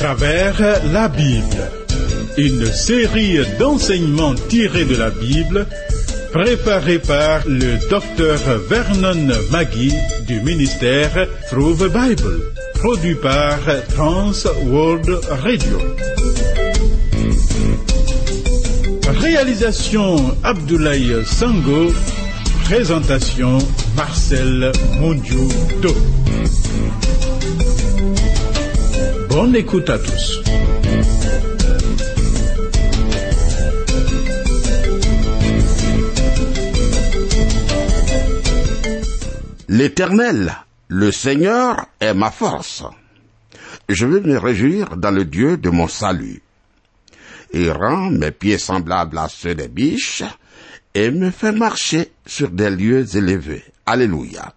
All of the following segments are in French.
travers la Bible. Une série d'enseignements tirés de la Bible préparée par le docteur Vernon Maggie du ministère Through the Bible, produit par Trans World Radio. Réalisation Abdoulaye Sango, présentation Marcel Mondiou-Do. Bonne écoute à tous. L'Éternel, le Seigneur, est ma force. Je vais me réjouir dans le Dieu de mon salut. Il rend mes pieds semblables à ceux des biches et me fait marcher sur des lieux élevés. Alléluia.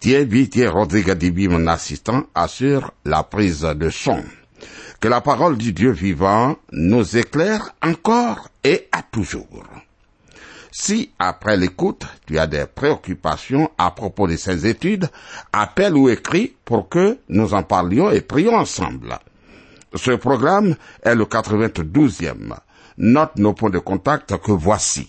Thierry Thierry Rodriguez mon assistant, assure la prise de son. Que la parole du Dieu vivant nous éclaire encore et à toujours. Si, après l'écoute, tu as des préoccupations à propos de ces études, appelle ou écris pour que nous en parlions et prions ensemble. Ce programme est le 92e. Note nos points de contact que voici.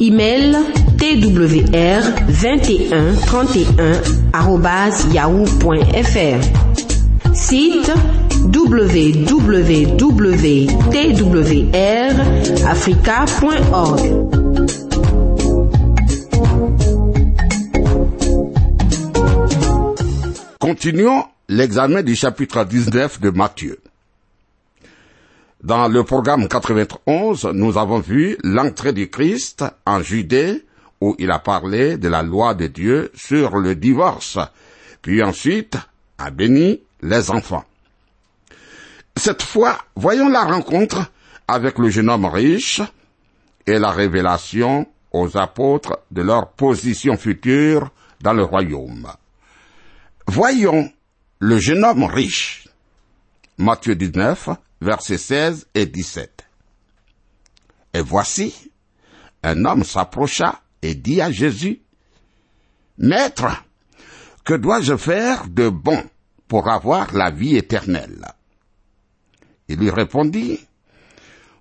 Email twr 21 31 yahoo.fr. Site www.twrafrica.org. Continuons l'examen du chapitre 19 de Matthieu. Dans le programme 91, nous avons vu l'entrée du Christ en Judée, où il a parlé de la loi de Dieu sur le divorce, puis ensuite a béni les enfants. Cette fois, voyons la rencontre avec le jeune homme riche et la révélation aux apôtres de leur position future dans le royaume. Voyons le jeune homme riche. Matthieu 19, versets 16 et 17. Et voici, un homme s'approcha et dit à Jésus, Maître, que dois-je faire de bon pour avoir la vie éternelle? Il lui répondit,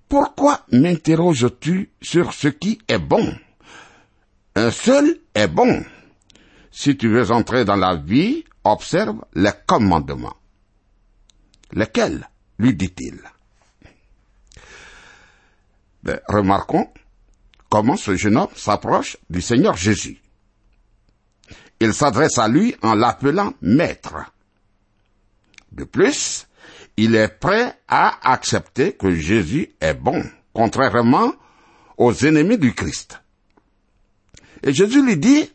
Pourquoi m'interroges-tu sur ce qui est bon? Un seul est bon. Si tu veux entrer dans la vie, observe les commandements. Lesquels? Lui dit-il. Ben, remarquons comment ce jeune homme s'approche du Seigneur Jésus. Il s'adresse à lui en l'appelant maître. De plus, il est prêt à accepter que Jésus est bon, contrairement aux ennemis du Christ. Et Jésus lui dit,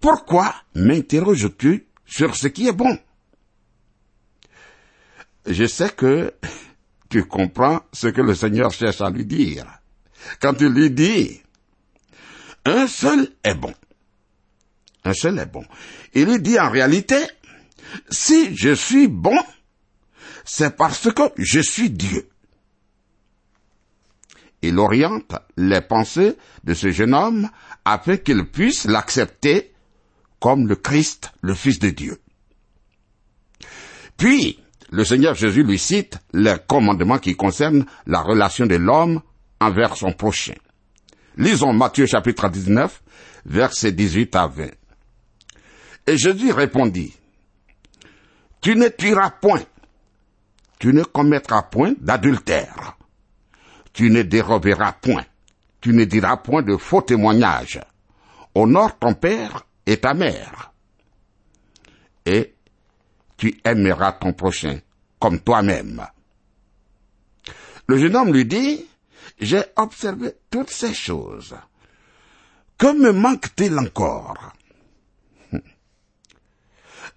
Pourquoi m'interroges-tu sur ce qui est bon? Je sais que tu comprends ce que le Seigneur cherche à lui dire. Quand il lui dit, un seul est bon. Un seul est bon. Il lui dit en réalité, si je suis bon, c'est parce que je suis Dieu. Il oriente les pensées de ce jeune homme afin qu'il puisse l'accepter comme le Christ, le Fils de Dieu. Puis, le Seigneur Jésus lui cite les commandements qui concernent la relation de l'homme envers son prochain. Lisons Matthieu chapitre 19, versets 18 à 20. Et Jésus répondit, Tu ne tueras point, tu ne commettras point d'adultère, tu ne déroberas point, tu ne diras point de faux témoignages, honore ton père et ta mère, et tu aimeras ton prochain comme toi-même. Le jeune homme lui dit, j'ai observé toutes ces choses. Que me manque-t-il encore?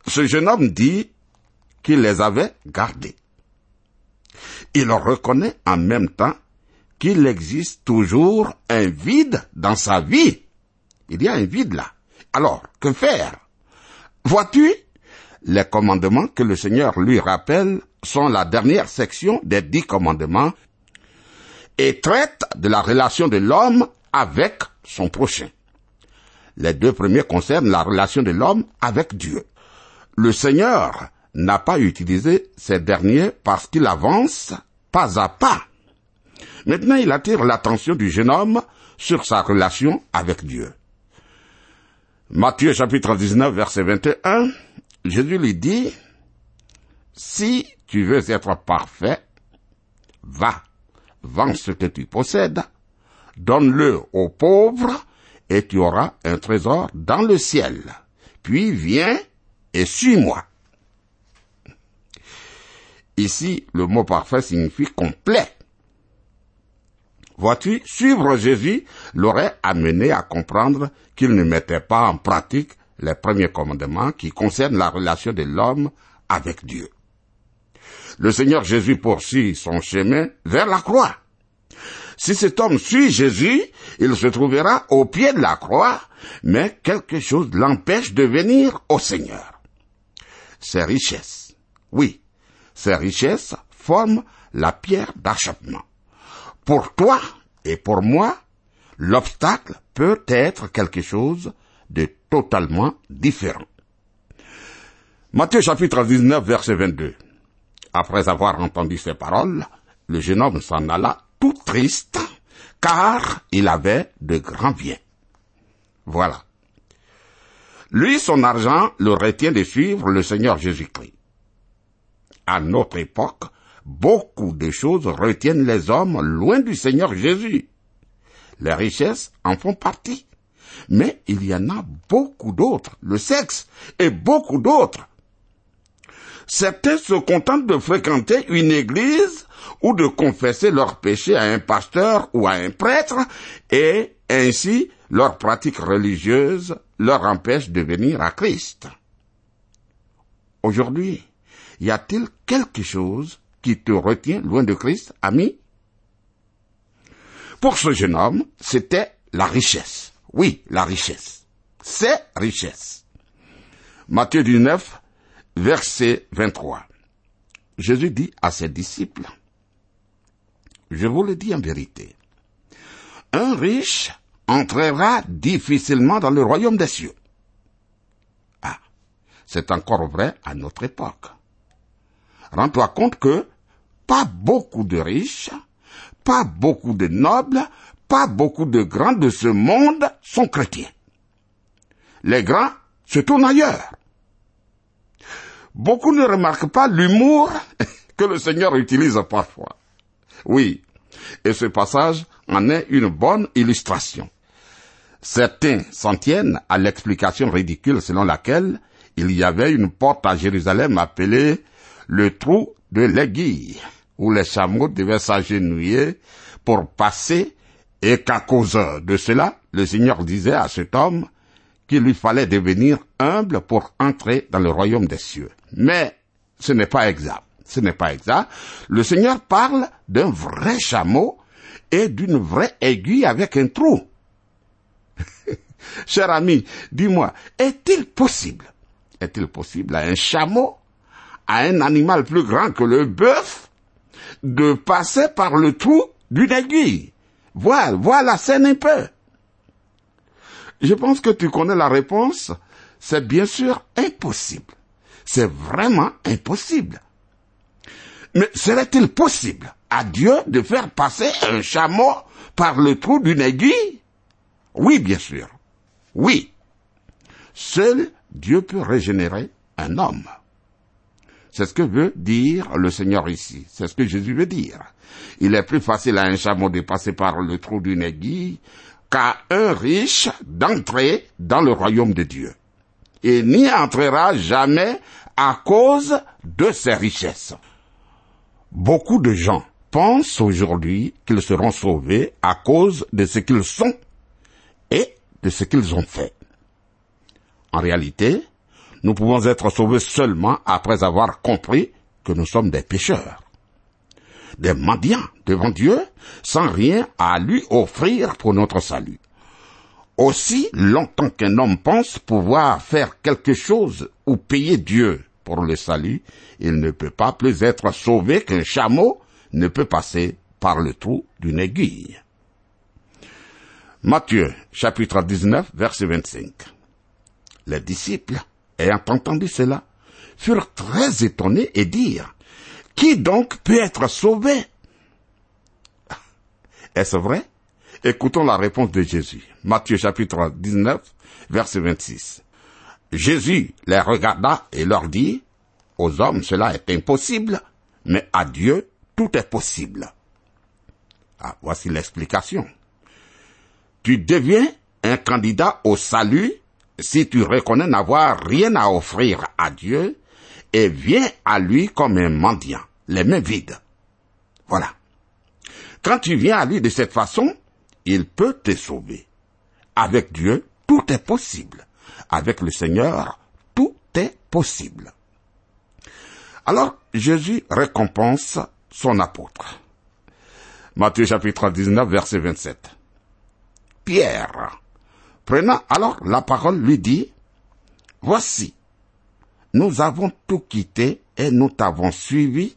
Ce jeune homme dit qu'il les avait gardés. Il reconnaît en même temps qu'il existe toujours un vide dans sa vie. Il y a un vide là. Alors, que faire? Vois-tu, les commandements que le Seigneur lui rappelle sont la dernière section des dix commandements et traitent de la relation de l'homme avec son prochain. Les deux premiers concernent la relation de l'homme avec Dieu. Le Seigneur n'a pas utilisé ces derniers parce qu'il avance pas à pas. Maintenant, il attire l'attention du jeune homme sur sa relation avec Dieu. Matthieu chapitre 19 verset 21, Jésus lui dit, Si tu veux être parfait, va, vends ce que tu possèdes, donne-le aux pauvres, et tu auras un trésor dans le ciel. Puis viens et suis-moi. Ici, le mot parfait signifie complet. Vois-tu, suivre Jésus l'aurait amené à comprendre qu'il ne mettait pas en pratique les premiers commandements qui concernent la relation de l'homme avec Dieu. Le Seigneur Jésus poursuit son chemin vers la croix. Si cet homme suit Jésus, il se trouvera au pied de la croix, mais quelque chose l'empêche de venir au Seigneur. Ses richesses. Oui, ces richesses forment la pierre d'achoppement. Pour toi et pour moi, l'obstacle peut être quelque chose de totalement différent. Matthieu chapitre 19 verset 22. Après avoir entendu ces paroles, le jeune homme s'en alla tout triste, car il avait de grands biens. Voilà. Lui, son argent le retient de suivre le Seigneur Jésus-Christ. À notre époque, beaucoup de choses retiennent les hommes loin du Seigneur Jésus. Les richesses en font partie. Mais il y en a beaucoup d'autres, le sexe et beaucoup d'autres. Certains se contentent de fréquenter une église ou de confesser leurs péchés à un pasteur ou à un prêtre et ainsi leur pratique religieuse leur empêche de venir à Christ. Aujourd'hui, y a-t-il quelque chose qui te retient loin de Christ, ami? Pour ce jeune homme, c'était la richesse. Oui, la richesse. C'est richesse. Matthieu 19, verset 23. Jésus dit à ses disciples, je vous le dis en vérité, un riche entrera difficilement dans le royaume des cieux. Ah, c'est encore vrai à notre époque. Rends-toi compte que pas beaucoup de riches, pas beaucoup de nobles, pas beaucoup de grands de ce monde sont chrétiens. Les grands se tournent ailleurs. Beaucoup ne remarquent pas l'humour que le Seigneur utilise parfois. Oui, et ce passage en est une bonne illustration. Certains s'en tiennent à l'explication ridicule selon laquelle il y avait une porte à Jérusalem appelée le trou de l'aiguille, où les chameaux devaient s'agenouiller pour passer et qu'à cause de cela, le Seigneur disait à cet homme qu'il lui fallait devenir humble pour entrer dans le royaume des cieux. Mais ce n'est pas exact. Ce n'est pas exact. Le Seigneur parle d'un vrai chameau et d'une vraie aiguille avec un trou. Cher ami, dis-moi, est-il possible, est-il possible à un chameau, à un animal plus grand que le bœuf, de passer par le trou d'une aiguille? Voilà, voilà la scène un peu. Je pense que tu connais la réponse. C'est bien sûr impossible. C'est vraiment impossible. Mais serait-il possible à Dieu de faire passer un chameau par le trou d'une aiguille? Oui, bien sûr. Oui. Seul Dieu peut régénérer un homme. C'est ce que veut dire le Seigneur ici. C'est ce que Jésus veut dire. Il est plus facile à un chameau de passer par le trou d'une aiguille qu'à un riche d'entrer dans le royaume de Dieu. Il n'y entrera jamais à cause de ses richesses. Beaucoup de gens pensent aujourd'hui qu'ils seront sauvés à cause de ce qu'ils sont et de ce qu'ils ont fait. En réalité, nous pouvons être sauvés seulement après avoir compris que nous sommes des pécheurs, des mendiants devant Dieu, sans rien à lui offrir pour notre salut. Aussi longtemps qu'un homme pense pouvoir faire quelque chose ou payer Dieu pour le salut, il ne peut pas plus être sauvé qu'un chameau ne peut passer par le trou d'une aiguille. Matthieu chapitre 19 verset 25. Les disciples, ayant entendu cela, furent très étonnés et dirent, Qui donc peut être sauvé? Est-ce vrai? Écoutons la réponse de Jésus. Matthieu chapitre 19 verset 26. Jésus les regarda et leur dit, Aux hommes cela est impossible, mais à Dieu tout est possible. Ah, voici l'explication. Tu deviens un candidat au salut si tu reconnais n'avoir rien à offrir à Dieu et viens à lui comme un mendiant, les mains vides. Voilà. Quand tu viens à lui de cette façon, il peut te sauver. Avec Dieu, tout est possible. Avec le Seigneur, tout est possible. Alors, Jésus récompense son apôtre. Matthieu chapitre 19, verset 27. Pierre, prenant alors la parole, lui dit, Voici, nous avons tout quitté et nous t'avons suivi.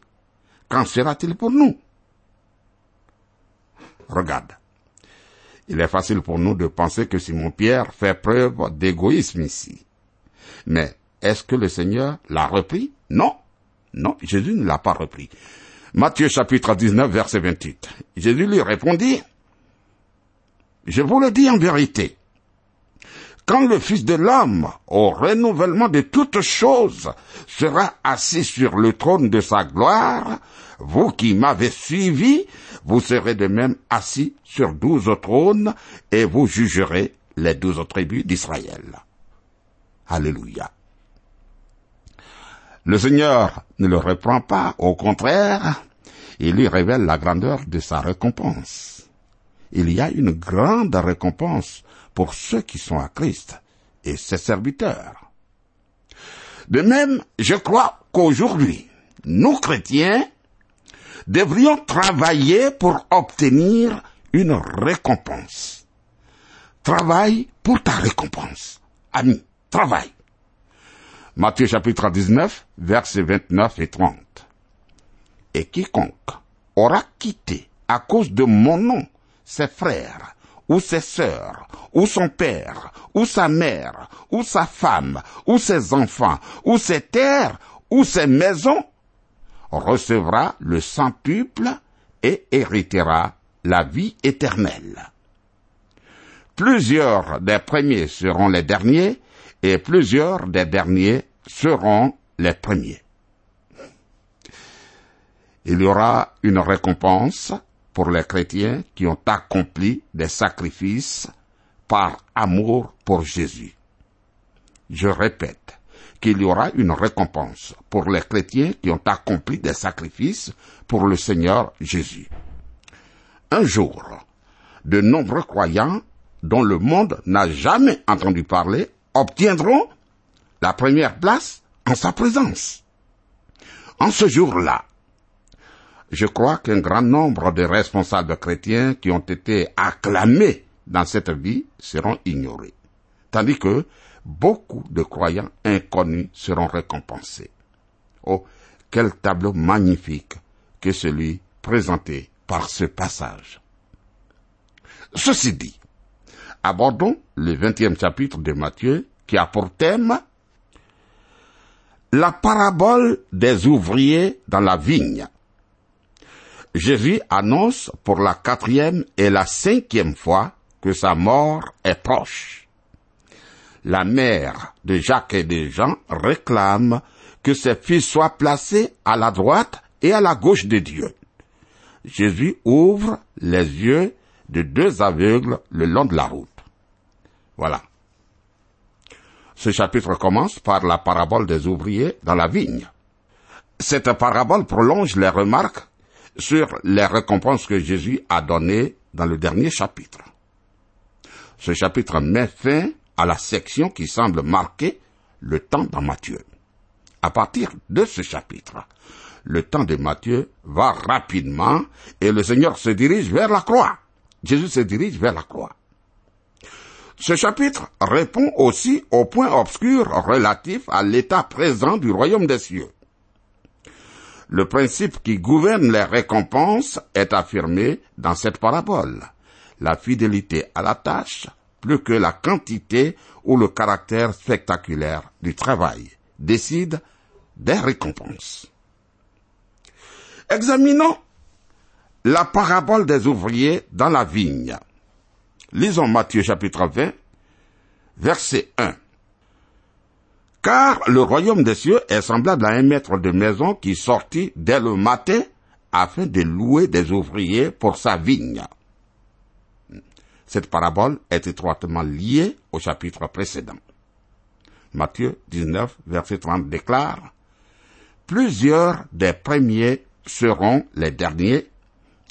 Qu'en sera-t-il pour nous? Regarde. Il est facile pour nous de penser que Simon Pierre fait preuve d'égoïsme ici. Mais est-ce que le Seigneur l'a repris? Non. Non, Jésus ne l'a pas repris. Matthieu chapitre 19 verset 28. Jésus lui répondit, Je vous le dis en vérité, quand le Fils de l'homme, au renouvellement de toutes choses, sera assis sur le trône de sa gloire, vous qui m'avez suivi, vous serez de même assis sur douze trônes, et vous jugerez les douze tribus d'Israël. Alléluia. Le Seigneur ne le reprend pas, au contraire, il lui révèle la grandeur de sa récompense. Il y a une grande récompense pour ceux qui sont à Christ et ses serviteurs. De même, je crois qu'aujourd'hui, nous chrétiens devrions travailler pour obtenir une récompense. Travaille pour ta récompense. Ami, travaille. Matthieu chapitre 19, versets 29 et 30. Et quiconque aura quitté à cause de mon nom ses frères, ou ses sœurs, ou son père, ou sa mère, ou sa femme, ou ses enfants, ou ses terres, ou ses maisons, recevra le centuple et héritera la vie éternelle. Plusieurs des premiers seront les derniers, et plusieurs des derniers seront les premiers. Il y aura une récompense pour les chrétiens qui ont accompli des sacrifices par amour pour Jésus. Je répète qu'il y aura une récompense pour les chrétiens qui ont accompli des sacrifices pour le Seigneur Jésus. Un jour, de nombreux croyants dont le monde n'a jamais entendu parler obtiendront la première place en sa présence. En ce jour-là, je crois qu'un grand nombre de responsables chrétiens qui ont été acclamés dans cette vie seront ignorés, tandis que beaucoup de croyants inconnus seront récompensés. Oh, quel tableau magnifique que celui présenté par ce passage. Ceci dit, abordons le vingtième chapitre de Matthieu qui a pour thème la parabole des ouvriers dans la vigne. Jésus annonce pour la quatrième et la cinquième fois que sa mort est proche. La mère de Jacques et de Jean réclame que ses fils soient placés à la droite et à la gauche de Dieu. Jésus ouvre les yeux de deux aveugles le long de la route. Voilà. Ce chapitre commence par la parabole des ouvriers dans la vigne. Cette parabole prolonge les remarques sur les récompenses que Jésus a données dans le dernier chapitre. Ce chapitre met fin à la section qui semble marquer le temps dans Matthieu. À partir de ce chapitre, le temps de Matthieu va rapidement et le Seigneur se dirige vers la croix. Jésus se dirige vers la croix. Ce chapitre répond aussi au point obscur relatif à l'état présent du royaume des cieux. Le principe qui gouverne les récompenses est affirmé dans cette parabole. La fidélité à la tâche, plus que la quantité ou le caractère spectaculaire du travail, décide des récompenses. Examinons la parabole des ouvriers dans la vigne. Lisons Matthieu chapitre 20, verset 1. Car le royaume des cieux est semblable à un maître de maison qui sortit dès le matin afin de louer des ouvriers pour sa vigne. Cette parabole est étroitement liée au chapitre précédent. Matthieu 19, verset 30 déclare, Plusieurs des premiers seront les derniers,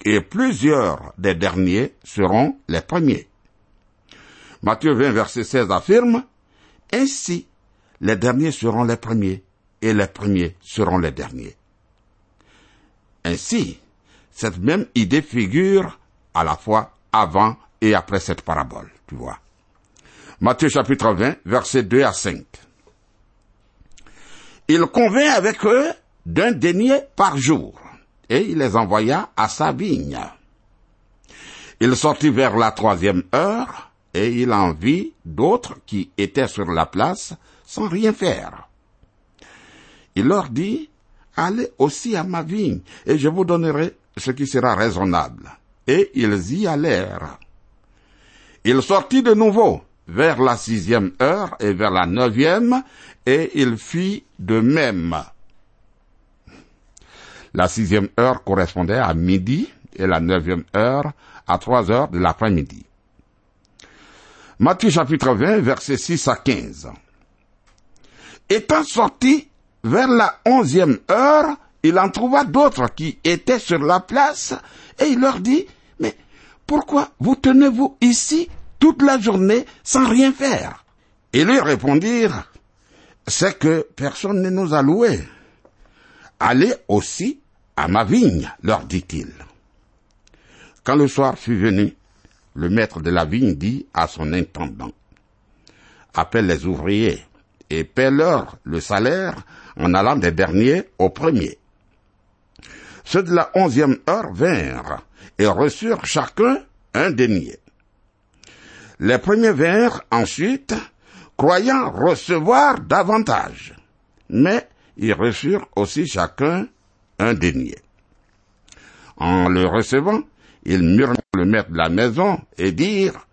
et plusieurs des derniers seront les premiers. Matthieu 20, verset 16 affirme, Ainsi les derniers seront les premiers, et les premiers seront les derniers. Ainsi, cette même idée figure à la fois avant et après cette parabole, tu vois. Matthieu chapitre 20, versets 2 à 5. Il convint avec eux d'un denier par jour, et il les envoya à sa vigne. Il sortit vers la troisième heure, et il en vit d'autres qui étaient sur la place sans rien faire. Il leur dit, allez aussi à ma vigne, et je vous donnerai ce qui sera raisonnable. Et ils y allèrent. Il sortit de nouveau vers la sixième heure et vers la neuvième, et il fit de même. La sixième heure correspondait à midi et la neuvième heure à trois heures de l'après-midi. Matthieu chapitre 20, versets 6 à 15. Étant sorti vers la onzième heure, il en trouva d'autres qui étaient sur la place, et il leur dit, mais pourquoi vous tenez-vous ici toute la journée sans rien faire? Ils lui répondirent, c'est que personne ne nous a loués. Allez aussi à ma vigne, leur dit-il. Quand le soir fut venu, le maître de la vigne dit à son intendant, appelle les ouvriers et paie-leur le salaire en allant des derniers aux premiers. Ceux de la onzième heure vinrent et reçurent chacun un denier. Les premiers vinrent ensuite, croyant recevoir davantage, mais ils reçurent aussi chacun un denier. En le recevant, ils murmurent le maître de la maison et dirent,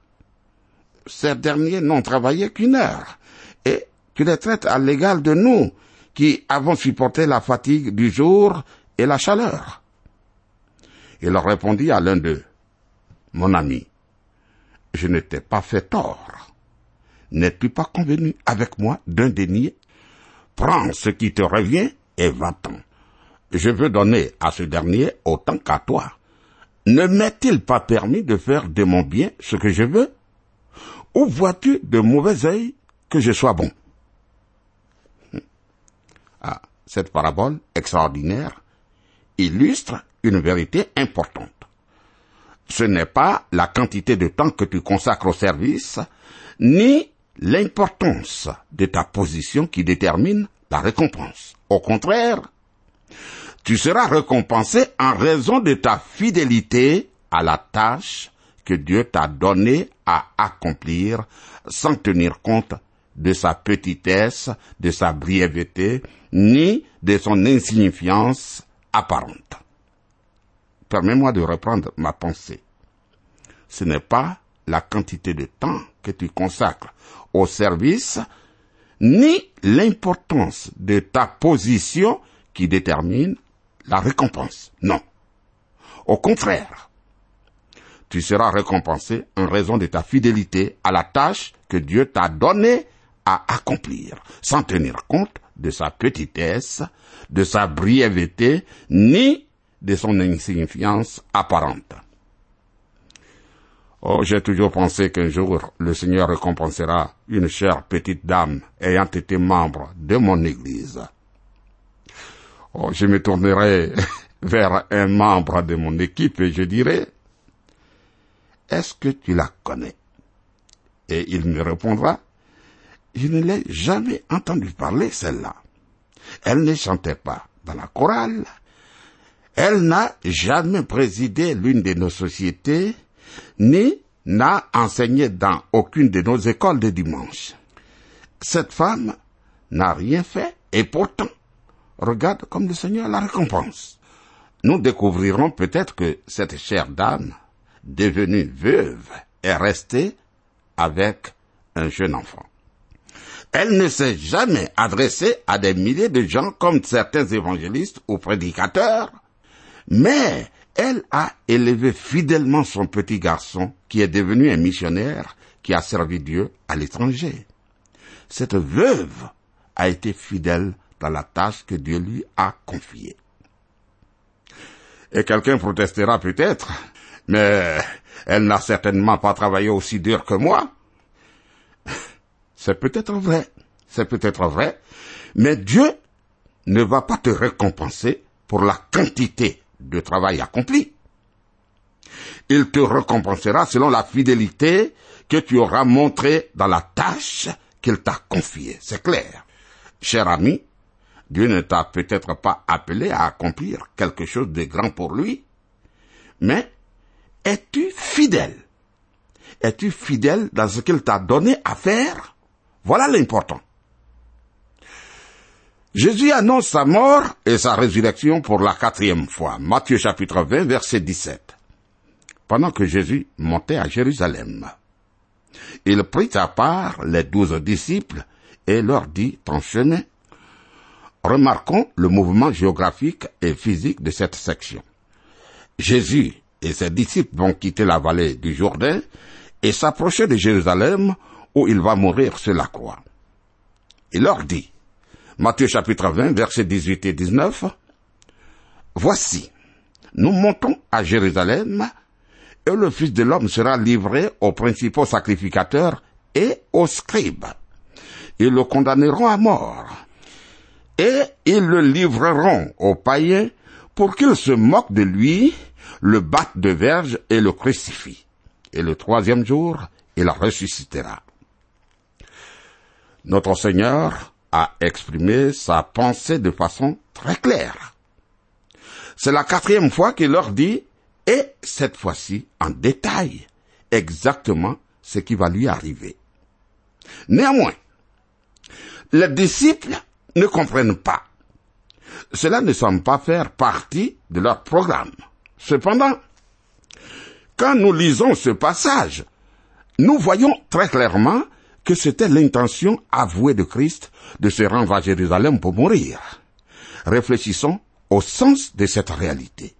ces derniers n'ont travaillé qu'une heure, et tu les traites à l'égal de nous, qui avons supporté la fatigue du jour et la chaleur. Il répondit à l'un d'eux, Mon ami, je ne t'ai pas fait tort. N'es-tu pas convenu avec moi d'un denier Prends ce qui te revient et va-t'en. Je veux donner à ce dernier autant qu'à toi. Ne m'est-il pas permis de faire de mon bien ce que je veux? Ou vois-tu de mauvais œil que je sois bon? Cette parabole extraordinaire illustre une vérité importante. Ce n'est pas la quantité de temps que tu consacres au service, ni l'importance de ta position qui détermine la récompense. Au contraire, tu seras récompensé en raison de ta fidélité à la tâche que Dieu t'a donnée à accomplir sans tenir compte de sa petitesse, de sa brièveté, ni de son insignifiance apparente. Permets-moi de reprendre ma pensée. Ce n'est pas la quantité de temps que tu consacres au service, ni l'importance de ta position qui détermine la récompense. Non. Au contraire, tu seras récompensé en raison de ta fidélité à la tâche que Dieu t'a donnée à accomplir, sans tenir compte de sa petitesse, de sa brièveté, ni de son insignifiance apparente. Oh, j'ai toujours pensé qu'un jour le Seigneur récompensera une chère petite dame ayant été membre de mon église. Oh, je me tournerai vers un membre de mon équipe et je dirai, est-ce que tu la connais? Et il me répondra, je ne l'ai jamais entendu parler, celle-là. Elle ne chantait pas dans la chorale. Elle n'a jamais présidé l'une de nos sociétés, ni n'a enseigné dans aucune de nos écoles de dimanche. Cette femme n'a rien fait et pourtant, regarde comme le Seigneur la récompense. Nous découvrirons peut-être que cette chère dame, devenue veuve, est restée avec un jeune enfant. Elle ne s'est jamais adressée à des milliers de gens comme certains évangélistes ou prédicateurs, mais elle a élevé fidèlement son petit garçon qui est devenu un missionnaire qui a servi Dieu à l'étranger. Cette veuve a été fidèle dans la tâche que Dieu lui a confiée. Et quelqu'un protestera peut-être, mais elle n'a certainement pas travaillé aussi dur que moi. C'est peut-être vrai, c'est peut-être vrai, mais Dieu ne va pas te récompenser pour la quantité de travail accompli. Il te récompensera selon la fidélité que tu auras montrée dans la tâche qu'il t'a confiée. C'est clair. Cher ami, Dieu ne t'a peut-être pas appelé à accomplir quelque chose de grand pour lui, mais es-tu fidèle? Es-tu fidèle dans ce qu'il t'a donné à faire? Voilà l'important. Jésus annonce sa mort et sa résurrection pour la quatrième fois. Matthieu chapitre 20 verset 17. Pendant que Jésus montait à Jérusalem, il prit à part les douze disciples et leur dit en chemin, Remarquons le mouvement géographique et physique de cette section. Jésus et ses disciples vont quitter la vallée du Jourdain et s'approcher de Jérusalem où il va mourir sur la croix. Il leur dit, Matthieu chapitre 20, versets 18 et 19, Voici, nous montons à Jérusalem, et le Fils de l'homme sera livré aux principaux sacrificateurs et aux scribes. Ils le condamneront à mort, et ils le livreront aux païens pour qu'ils se moquent de lui, le battent de verge et le crucifient. Et le troisième jour, il ressuscitera. Notre Seigneur a exprimé sa pensée de façon très claire. C'est la quatrième fois qu'il leur dit, et cette fois-ci en détail, exactement ce qui va lui arriver. Néanmoins, les disciples ne comprennent pas. Cela ne semble pas faire partie de leur programme. Cependant, quand nous lisons ce passage, nous voyons très clairement que c'était l'intention avouée de Christ de se rendre à Jérusalem pour mourir. Réfléchissons au sens de cette réalité.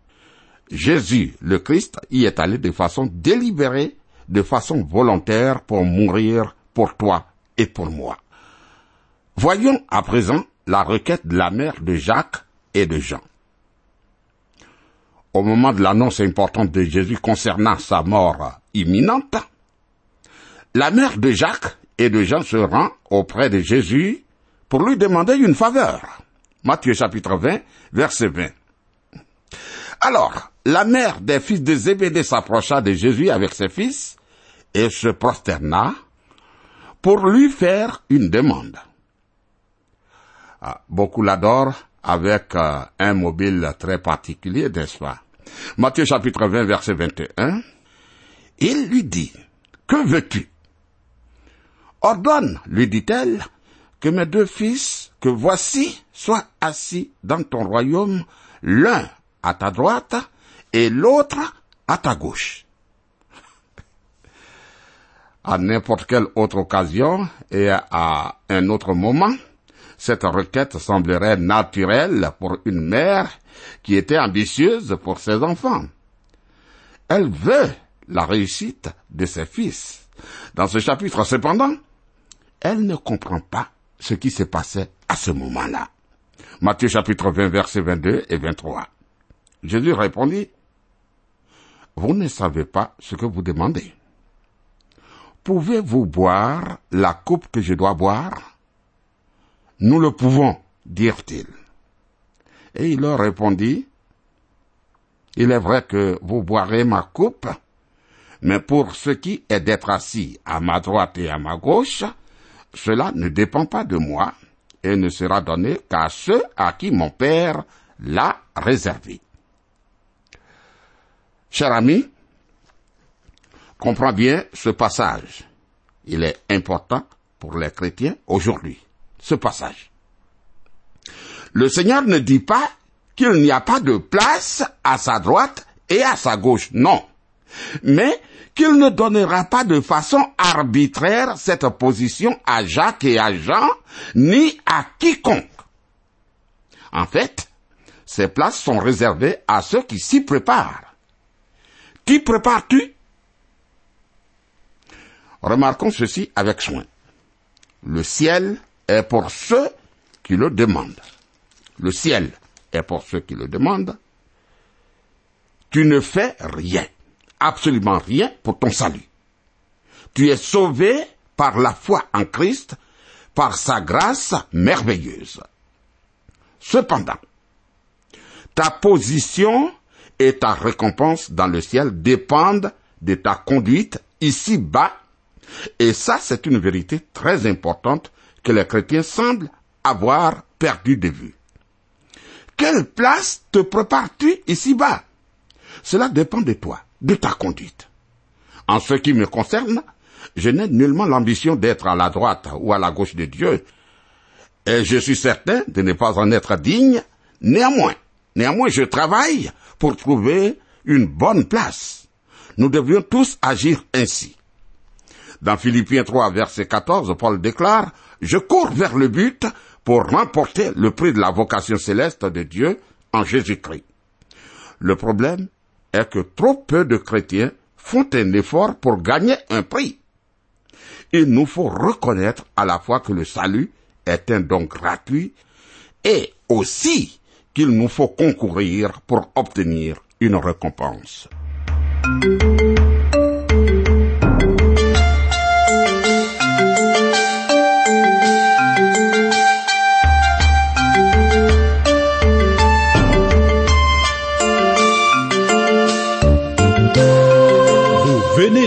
Jésus, le Christ, y est allé de façon délibérée, de façon volontaire pour mourir pour toi et pour moi. Voyons à présent la requête de la mère de Jacques et de Jean. Au moment de l'annonce importante de Jésus concernant sa mort imminente, la mère de Jacques et de Jean se rend auprès de Jésus pour lui demander une faveur. Matthieu chapitre 20, verset 20. Alors, la mère des fils de Zébédée s'approcha de Jésus avec ses fils et se prosterna pour lui faire une demande. Ah, beaucoup l'adorent avec euh, un mobile très particulier, n'est-ce pas? Matthieu chapitre 20, verset 21. Il lui dit, Que veux-tu? Ordonne, lui dit-elle, que mes deux fils, que voici, soient assis dans ton royaume, l'un à ta droite et l'autre à ta gauche. À n'importe quelle autre occasion et à un autre moment, cette requête semblerait naturelle pour une mère qui était ambitieuse pour ses enfants. Elle veut la réussite de ses fils. Dans ce chapitre, cependant, elle ne comprend pas ce qui se passait à ce moment-là. Matthieu chapitre 20 versets 22 et 23. Jésus répondit, Vous ne savez pas ce que vous demandez. Pouvez-vous boire la coupe que je dois boire? Nous le pouvons, dirent-ils. Et il leur répondit, Il est vrai que vous boirez ma coupe, mais pour ce qui est d'être assis à ma droite et à ma gauche, cela ne dépend pas de moi et ne sera donné qu'à ceux à qui mon Père l'a réservé. Cher ami, comprends bien ce passage. Il est important pour les chrétiens aujourd'hui. Ce passage. Le Seigneur ne dit pas qu'il n'y a pas de place à sa droite et à sa gauche. Non. Mais qu'il ne donnera pas de façon arbitraire cette position à Jacques et à Jean, ni à quiconque. En fait, ces places sont réservées à ceux qui s'y préparent. Qui prépares-tu? Remarquons ceci avec soin. Le ciel est pour ceux qui le demandent. Le ciel est pour ceux qui le demandent. Tu ne fais rien absolument rien pour ton salut. Tu es sauvé par la foi en Christ, par sa grâce merveilleuse. Cependant, ta position et ta récompense dans le ciel dépendent de ta conduite ici-bas, et ça c'est une vérité très importante que les chrétiens semblent avoir perdu de vue. Quelle place te prépares-tu ici-bas? Cela dépend de toi de ta conduite. En ce qui me concerne, je n'ai nullement l'ambition d'être à la droite ou à la gauche de Dieu, et je suis certain de ne pas en être digne, néanmoins, néanmoins je travaille pour trouver une bonne place. Nous devrions tous agir ainsi. Dans Philippiens 3, verset 14, Paul déclare, Je cours vers le but pour remporter le prix de la vocation céleste de Dieu en Jésus-Christ. Le problème est que trop peu de chrétiens font un effort pour gagner un prix. Il nous faut reconnaître à la fois que le salut est un don gratuit et aussi qu'il nous faut concourir pour obtenir une récompense.